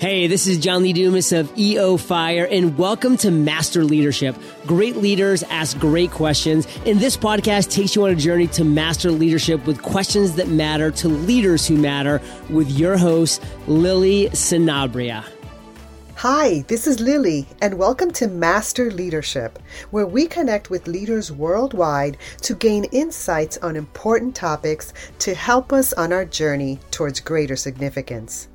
Hey, this is John Lee Dumas of EO Fire, and welcome to Master Leadership. Great leaders ask great questions, and this podcast takes you on a journey to master leadership with questions that matter to leaders who matter with your host, Lily Sinabria. Hi, this is Lily, and welcome to Master Leadership, where we connect with leaders worldwide to gain insights on important topics to help us on our journey towards greater significance.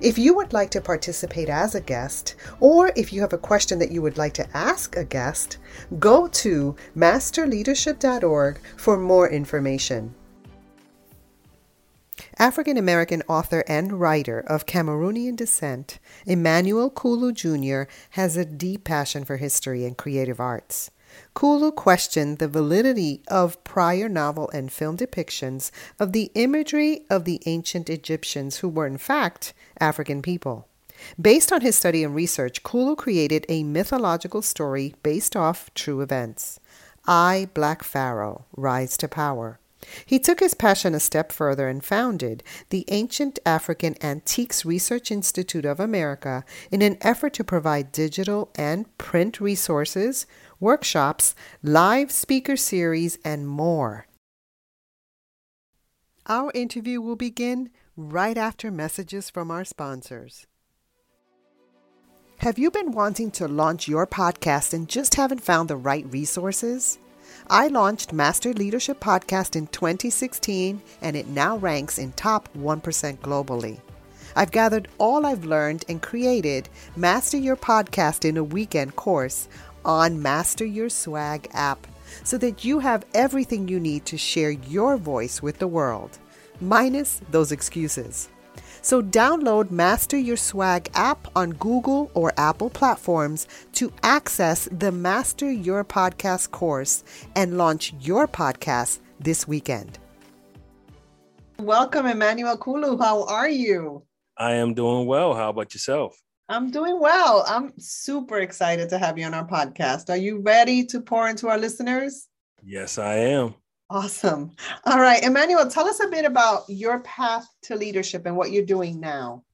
If you would like to participate as a guest, or if you have a question that you would like to ask a guest, go to masterleadership.org for more information. African American author and writer of Cameroonian descent, Emmanuel Kulu Jr. has a deep passion for history and creative arts. Kulu questioned the validity of prior novel and film depictions of the imagery of the ancient Egyptians, who were in fact African people. Based on his study and research, Kulu created a mythological story based off true events. I, Black Pharaoh, Rise to Power. He took his passion a step further and founded the Ancient African Antiques Research Institute of America in an effort to provide digital and print resources, workshops, live speaker series, and more. Our interview will begin right after messages from our sponsors. Have you been wanting to launch your podcast and just haven't found the right resources? I launched Master Leadership Podcast in 2016 and it now ranks in top 1% globally. I've gathered all I've learned and created Master Your Podcast in a Weekend course on Master Your Swag app so that you have everything you need to share your voice with the world, minus those excuses. So download Master Your Swag app on Google or Apple platforms to access the Master Your Podcast course and launch your podcast this weekend. Welcome, Emmanuel Kulu. How are you? I am doing well. How about yourself? I'm doing well. I'm super excited to have you on our podcast. Are you ready to pour into our listeners? Yes, I am. Awesome. All right, Emmanuel, tell us a bit about your path to leadership and what you're doing now.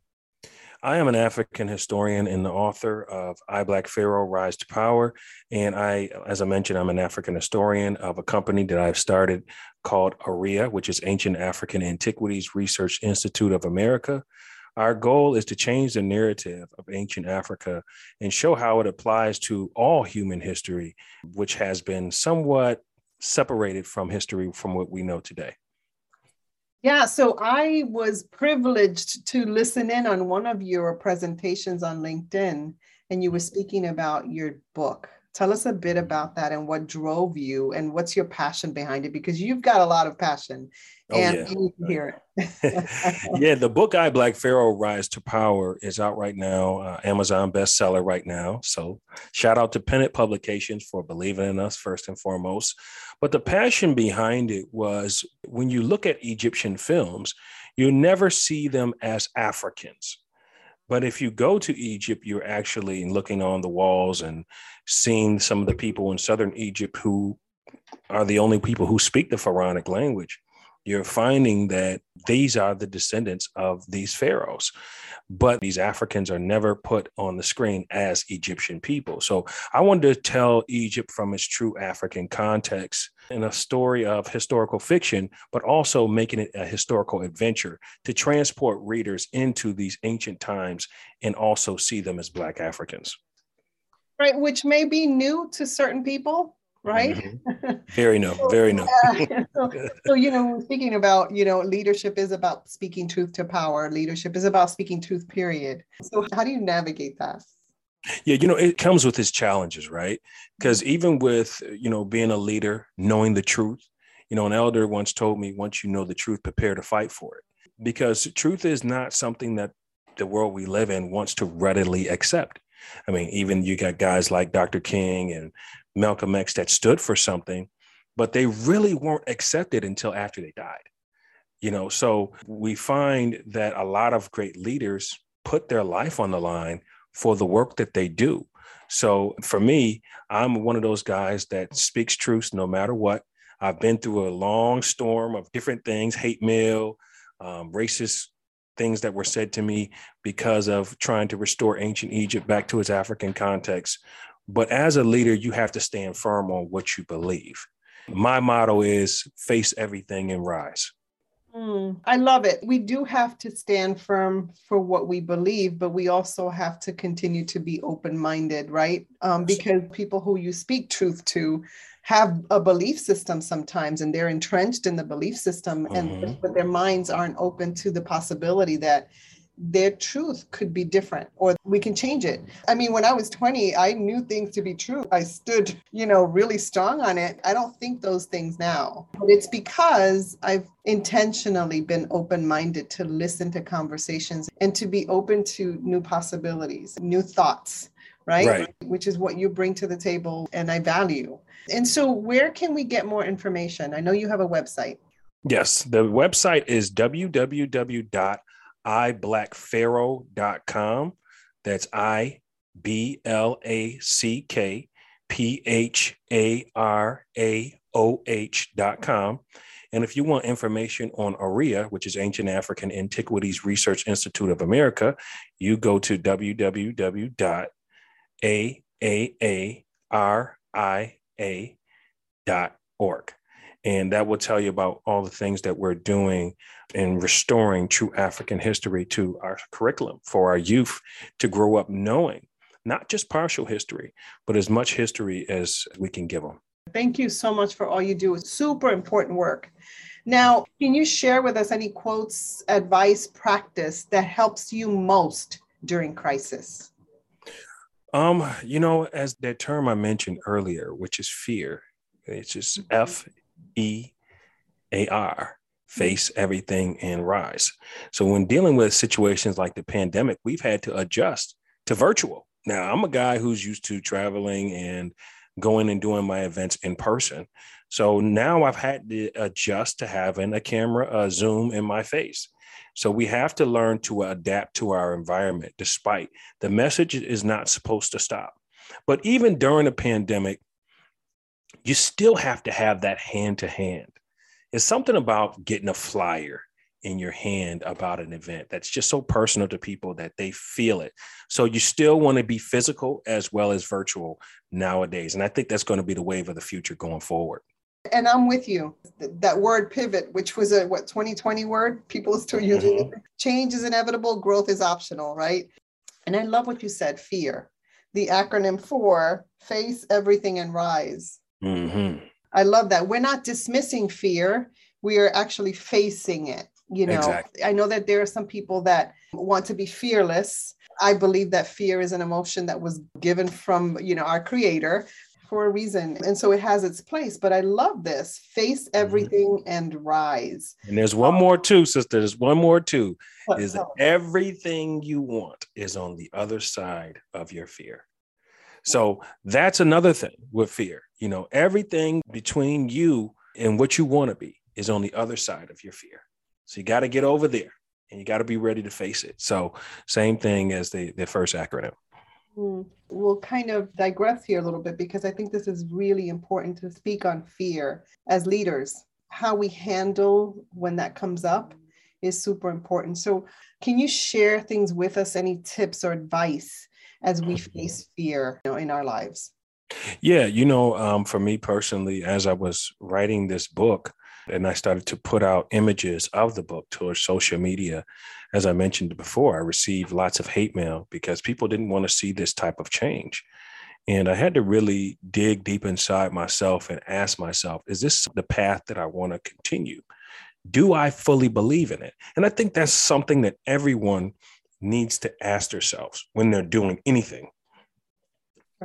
I am an African historian and the author of I Black Pharaoh Rise to Power. And I, as I mentioned, I'm an African historian of a company that I've started called ARIA, which is Ancient African Antiquities Research Institute of America. Our goal is to change the narrative of ancient Africa and show how it applies to all human history, which has been somewhat separated from history from what we know today. Yeah, so I was privileged to listen in on one of your presentations on LinkedIn, and you were speaking about your book. Tell us a bit about that and what drove you and what's your passion behind it because you've got a lot of passion Oh, and yeah. you hear it. yeah, the book I Black Pharaoh Rise to Power is out right now, uh, Amazon bestseller right now. So shout out to Pennant Publications for believing in us first and foremost. But the passion behind it was when you look at Egyptian films, you never see them as Africans. But if you go to Egypt, you're actually looking on the walls and seeing some of the people in southern Egypt who are the only people who speak the Pharaonic language you're finding that these are the descendants of these pharaohs. But these Africans are never put on the screen as Egyptian people. So I wanted to tell Egypt from its true African context in a story of historical fiction, but also making it a historical adventure to transport readers into these ancient times and also see them as Black Africans. Right, which may be new to certain people right? Mm-hmm. Very no, so, very no. yeah. so, so, you know, thinking about, you know, leadership is about speaking truth to power. Leadership is about speaking truth, period. So how do you navigate that? Yeah, you know, it comes with its challenges, right? Because even with, you know, being a leader, knowing the truth, you know, an elder once told me, once you know the truth, prepare to fight for it. Because truth is not something that the world we live in wants to readily accept. I mean, even you got guys like Dr. King and Malcolm X that stood for something, but they really weren't accepted until after they died. You know, so we find that a lot of great leaders put their life on the line for the work that they do. So for me, I'm one of those guys that speaks truth no matter what. I've been through a long storm of different things, hate mail, um, racist things that were said to me because of trying to restore ancient Egypt back to its African context. But as a leader, you have to stand firm on what you believe. My motto is face everything and rise. Mm, I love it. We do have to stand firm for what we believe, but we also have to continue to be open minded, right? Um, because people who you speak truth to have a belief system sometimes and they're entrenched in the belief system and mm-hmm. but their minds aren't open to the possibility that their truth could be different or we can change it. I mean, when I was 20, I knew things to be true. I stood, you know, really strong on it. I don't think those things now. But it's because I've intentionally been open minded to listen to conversations and to be open to new possibilities, new thoughts. Right? right? Which is what you bring to the table and I value. And so, where can we get more information? I know you have a website. Yes, the website is www iblackpharaoh.com. That's I B L A C K P H A R A O H.com. And if you want information on AARIA, which is Ancient African Antiquities Research Institute of America, you go to www.aaria.org. And that will tell you about all the things that we're doing in restoring true African history to our curriculum for our youth to grow up knowing not just partial history, but as much history as we can give them. Thank you so much for all you do. It's super important work. Now, can you share with us any quotes, advice, practice that helps you most during crisis? Um, you know, as that term I mentioned earlier, which is fear, it's just mm-hmm. F E A R mm-hmm. face everything and rise. So when dealing with situations like the pandemic, we've had to adjust to virtual. Now, I'm a guy who's used to traveling and going and doing my events in person. So now I've had to adjust to having a camera, a Zoom in my face. So we have to learn to adapt to our environment, despite the message is not supposed to stop. But even during a pandemic, you still have to have that hand to hand. It's something about getting a flyer in your hand about an event that's just so personal to people that they feel it. So you still want to be physical as well as virtual nowadays. And I think that's going to be the wave of the future going forward. And I'm with you. That word pivot, which was a what 2020 word, people are still using mm-hmm. it. Change is inevitable, growth is optional, right? And I love what you said, fear. The acronym for face everything and rise. Mm-hmm. I love that. We're not dismissing fear, we are actually facing it. You know, exactly. I know that there are some people that want to be fearless. I believe that fear is an emotion that was given from, you know, our creator for a reason. And so it has its place. But I love this face mm-hmm. everything mm-hmm. and rise. And there's one more too, sister. There's one more too. Is that everything you want is on the other side of your fear. So that's another thing with fear. You know, everything between you and what you want to be is on the other side of your fear. So you got to get over there and you got to be ready to face it. So same thing as the, the first acronym. Mm. We'll kind of digress here a little bit because I think this is really important to speak on fear as leaders. How we handle when that comes up is super important. So, can you share things with us? Any tips or advice as we mm-hmm. face fear you know, in our lives? Yeah, you know, um, for me personally, as I was writing this book and I started to put out images of the book towards social media, as I mentioned before, I received lots of hate mail because people didn't want to see this type of change. And I had to really dig deep inside myself and ask myself, is this the path that I want to continue? Do I fully believe in it? And I think that's something that everyone needs to ask themselves when they're doing anything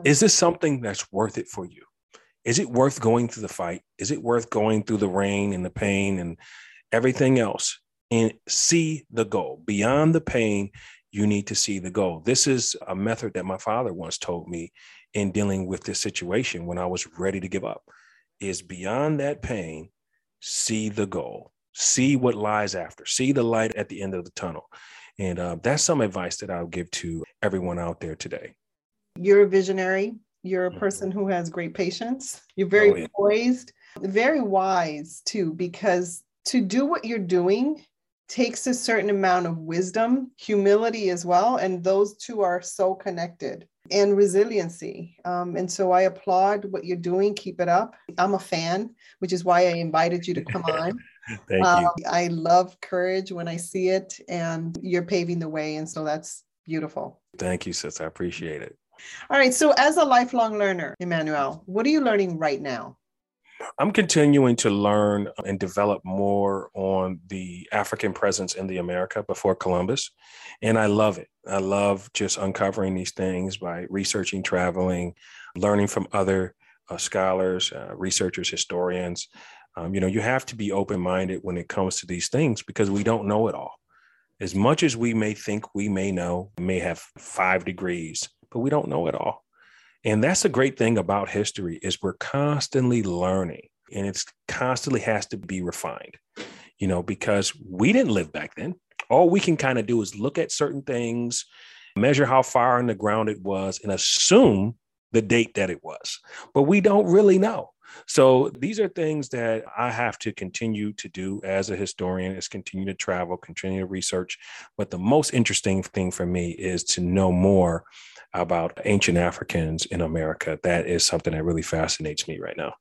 is this something that's worth it for you? Is it worth going through the fight? Is it worth going through the rain and the pain and everything else and see the goal? Beyond the pain you need to see the goal. This is a method that my father once told me in dealing with this situation when i was ready to give up is beyond that pain see the goal. See what lies after, see the light at the end of the tunnel. And uh, that's some advice that I'll give to everyone out there today. You're a visionary. You're a mm-hmm. person who has great patience. You're very oh, yeah. poised, very wise too, because to do what you're doing takes a certain amount of wisdom, humility as well. And those two are so connected and resiliency. Um, and so I applaud what you're doing. Keep it up. I'm a fan, which is why I invited you to come on. Thank um, you. I love courage when I see it, and you're paving the way. And so that's beautiful. Thank you, sis. I appreciate it. All right. So, as a lifelong learner, Emmanuel, what are you learning right now? I'm continuing to learn and develop more on the African presence in the America before Columbus. And I love it. I love just uncovering these things by researching, traveling, learning from other uh, scholars, uh, researchers, historians. Um, you know, you have to be open minded when it comes to these things because we don't know it all. As much as we may think we may know, may have five degrees, but we don't know it all. And that's the great thing about history is we're constantly learning and it's constantly has to be refined, you know, because we didn't live back then. All we can kind of do is look at certain things, measure how far in the ground it was, and assume the date that it was. But we don't really know. So these are things that I have to continue to do as a historian is continue to travel, continue to research. But the most interesting thing for me is to know more about ancient Africans in America. That is something that really fascinates me right now.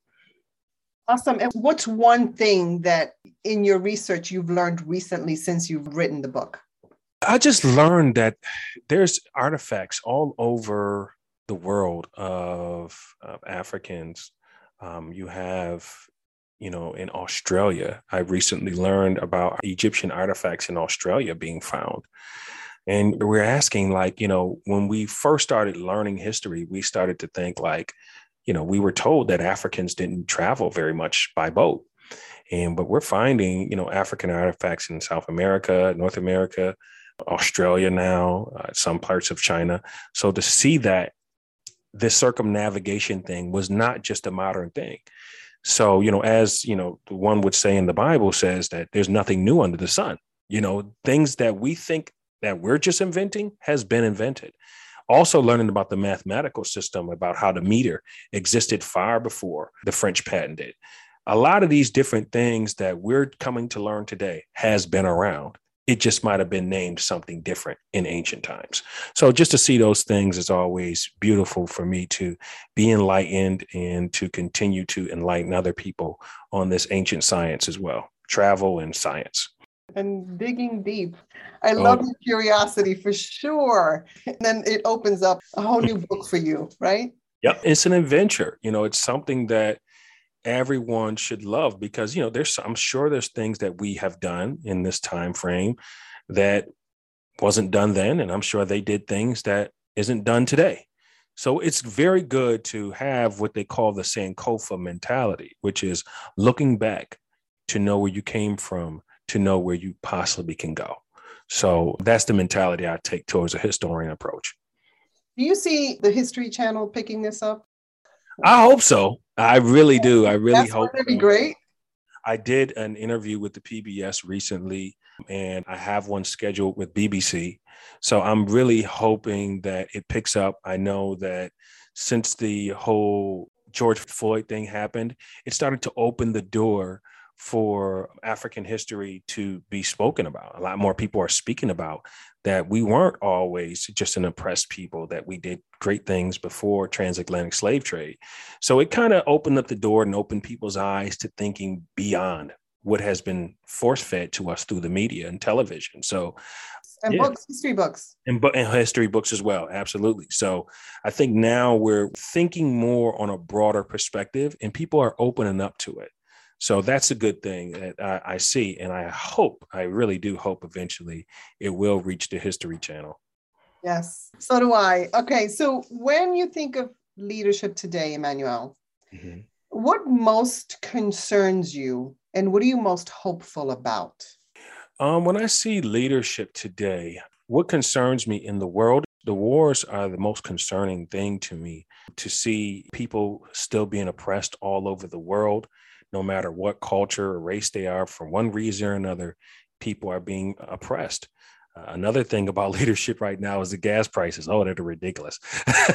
Awesome. And what's one thing that in your research you've learned recently since you've written the book? I just learned that there's artifacts all over the world of, of Africans. Um, you have, you know, in Australia, I recently learned about Egyptian artifacts in Australia being found. And we're asking, like, you know, when we first started learning history, we started to think, like, you know, we were told that Africans didn't travel very much by boat. And but we're finding, you know, African artifacts in South America, North America, Australia now, uh, some parts of China. So to see that this circumnavigation thing was not just a modern thing. So, you know, as you know, one would say in the Bible says that there's nothing new under the sun. You know, things that we think that we're just inventing has been invented. Also, learning about the mathematical system, about how the meter existed far before the French patented. A lot of these different things that we're coming to learn today has been around. It just might have been named something different in ancient times. So, just to see those things is always beautiful for me to be enlightened and to continue to enlighten other people on this ancient science as well travel and science and digging deep. I oh. love oh. your curiosity for sure. And then it opens up a whole new book for you, right? Yep. It's an adventure. You know, it's something that everyone should love because, you know, there's I'm sure there's things that we have done in this time frame that wasn't done then. And I'm sure they did things that isn't done today. So it's very good to have what they call the Sankofa mentality, which is looking back to know where you came from, to know where you possibly can go. So that's the mentality I take towards a historian approach. Do you see the History Channel picking this up? I hope so. I really do. I really that's hope. That'd be great. I did an interview with the PBS recently, and I have one scheduled with BBC. So I'm really hoping that it picks up. I know that since the whole George Floyd thing happened, it started to open the door for African history to be spoken about. A lot more people are speaking about that we weren't always just an oppressed people, that we did great things before transatlantic slave trade. So it kind of opened up the door and opened people's eyes to thinking beyond what has been force fed to us through the media and television. So and yeah. books, history books. And, and history books as well. Absolutely. So I think now we're thinking more on a broader perspective and people are opening up to it. So that's a good thing that I, I, see. And I hope, I really do hope eventually it will reach the History Channel. Yes, so do I. Okay, so when you think of leadership today, Emmanuel, mm-hmm. what most concerns you and what are you most hopeful about? Um, when I see leadership today, what concerns me in the world, the wars are the most concerning thing to me to see people still being oppressed all over the world no matter what culture or race they are, for one reason or another, people are being oppressed. Uh, another thing about leadership right now is the gas prices. Oh, they're ridiculous.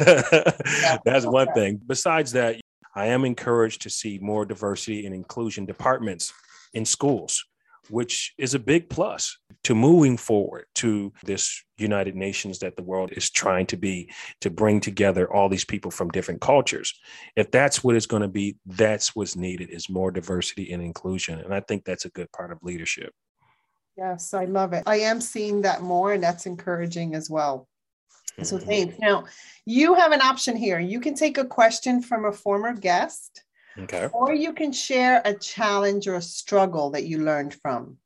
That's one thing. Besides that, I am encouraged to see more diversity and inclusion departments in schools, which is a big plus to moving forward to this United Nations that the world is trying to be to bring together all these people from different cultures. If that's what it's going to be, that's what's needed is more diversity and inclusion. And I think that's a good part of leadership. Yes, I love it. I am seeing that more, and that's encouraging as well. So mm-hmm. thanks. Now, you have an option here. You can take a question from a former guest, okay, or you can share a challenge or a struggle that you learned from.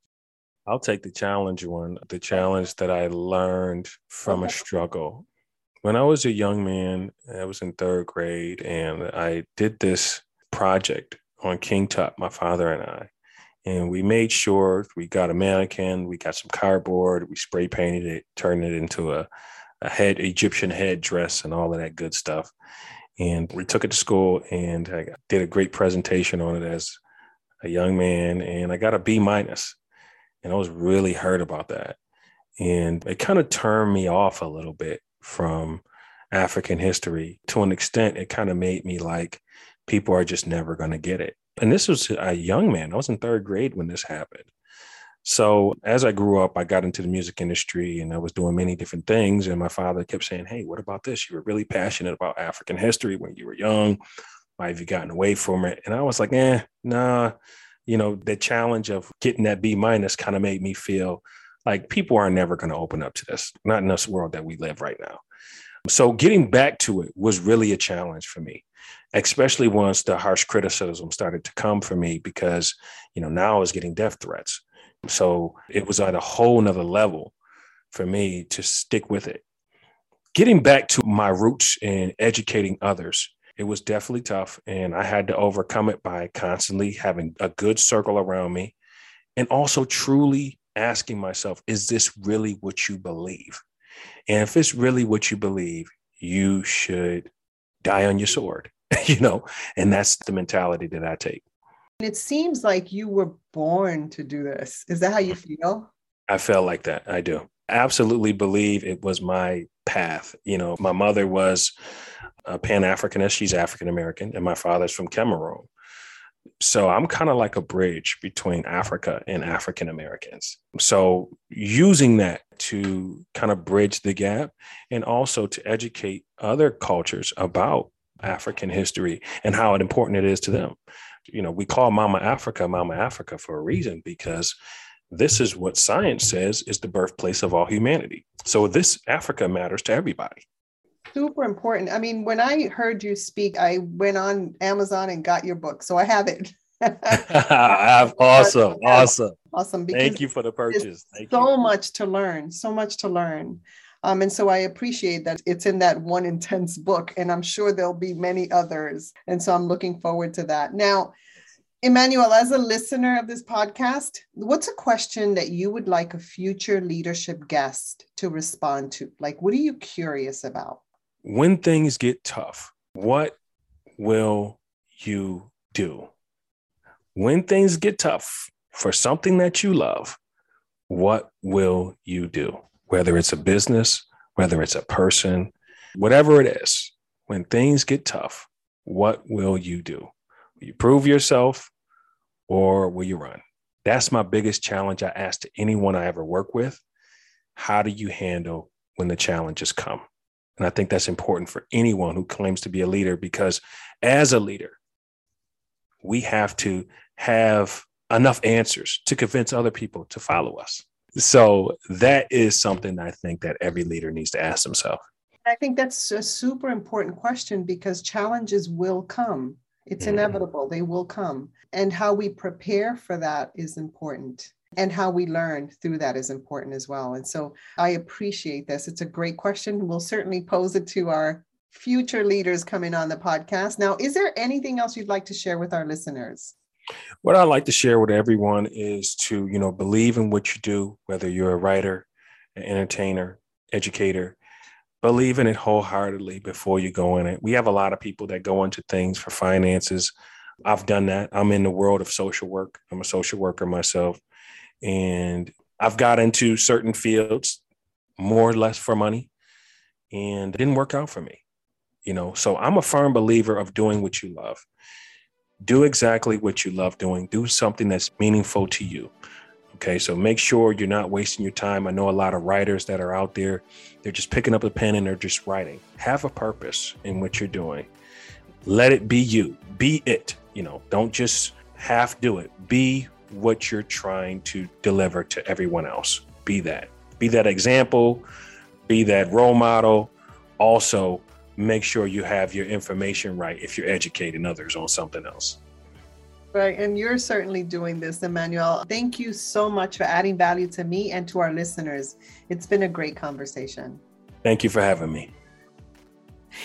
I'll take the challenge one. The challenge that I learned from okay. a struggle. When I was a young man, I was in third grade, and I did this project on King Tut, my father and I and we made sure we got a mannequin, we got some cardboard, we spray painted it, turned it into a, a head Egyptian head dress and all of that good stuff. And we took it to school and I did a great presentation on it as a young man. And I got a B minus. And I was really hurt about that. And it kind of turned me off a little bit from African history. To an extent, it kind of made me like, people are just never going to get it. And this was a young man. I was in third grade when this happened. So as I grew up, I got into the music industry and I was doing many different things. And my father kept saying, Hey, what about this? You were really passionate about African history when you were young. Why have you gotten away from it? And I was like, eh, nah. You know, the challenge of getting that B minus kind of made me feel like people are never going to open up to this, not in this world that we live right now. So getting back to it was really a challenge for me especially once the harsh criticism started to come for me because, you know, now I was getting death threats. So it was at a whole nother level for me to stick with it. Getting back to my roots in educating others, it was definitely tough. And I had to overcome it by constantly having a good circle around me and also truly asking myself, is this really what you believe? And if it's really what you believe, you should die on your sword. you know, and that's the mentality that I take. It seems like you were born to do this. Is that how you feel? I felt like that. I do. Absolutely believe it was my path. You know, my mother was a Pan Africanist. She's African American, and my father's from Cameroon. So I'm kind of like a bridge between Africa and African Americans. So using that to kind of bridge the gap and also to educate other cultures about African history and how important it is to them. You know, we call Mama Africa Mama Africa for a hmm. reason because this is what science says is the birthplace of all humanity. So this Africa matters to everybody. Super important. I mean, when I heard you speak, I went on Amazon and got your book. So I have it. Ah, awesome. Awesome. Awesome. Thank you for the purchase. Thank so you. much to learn. So much to learn. Um, and so I appreciate that it's in that one intense book, and I'm sure there'll be many others. And so I'm looking forward to that. Now, Emmanuel, as a listener of this podcast, what's a question that you would like a future leadership guest to respond to? Like, what are you curious about? When things get tough, what will you do? When things get tough for something that you love, what will you do? Whether it's a business, whether it's a person, whatever it is, when things get tough, what will you do? Will you prove yourself or will you run? That's my biggest challenge I ask to anyone I ever work with. How do you handle when the challenges come? And I think that's important for anyone who claims to be a leader because as a leader, we have to have enough answers to convince other people to follow us. So that is something I think that every leader needs to ask themselves. I think that's a super important question because challenges will come. It's mm-hmm. inevitable, they will come. And how we prepare for that is important. And how we learn through that is important as well. And so I appreciate this. It's a great question. We'll certainly pose it to our future leaders coming on the podcast. Now, is there anything else you'd like to share with our listeners? What I like to share with everyone is to, you know, believe in what you do, whether you're a writer, an entertainer, educator, believe in it wholeheartedly before you go in it. We have a lot of people that go into things for finances, I've done that. I'm in the world of social work. I'm a social worker myself. And I've got into certain fields more or less for money and it didn't work out for me. You know, so I'm a firm believer of doing what you love. Do exactly what you love doing. Do something that's meaningful to you. Okay, so make sure you're not wasting your time. I know a lot of writers that are out there, they're just picking up a pen and they're just writing. Have a purpose in what you're doing. Let it be you, be it. You know, don't just half do it. Be what you're trying to deliver to everyone else. Be that. Be that example, be that role model. Also, make sure you have your information right if you're educating others on something else. Right. And you're certainly doing this, Emmanuel. Thank you so much for adding value to me and to our listeners. It's been a great conversation. Thank you for having me.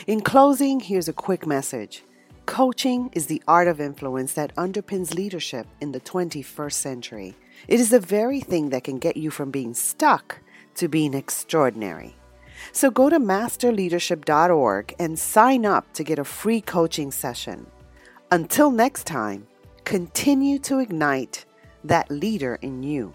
In closing, here's a quick message Coaching is the art of influence that underpins leadership in the 21st century. It is the very thing that can get you from being stuck to being extraordinary. So go to masterleadership.org and sign up to get a free coaching session. Until next time, continue to ignite that leader in you.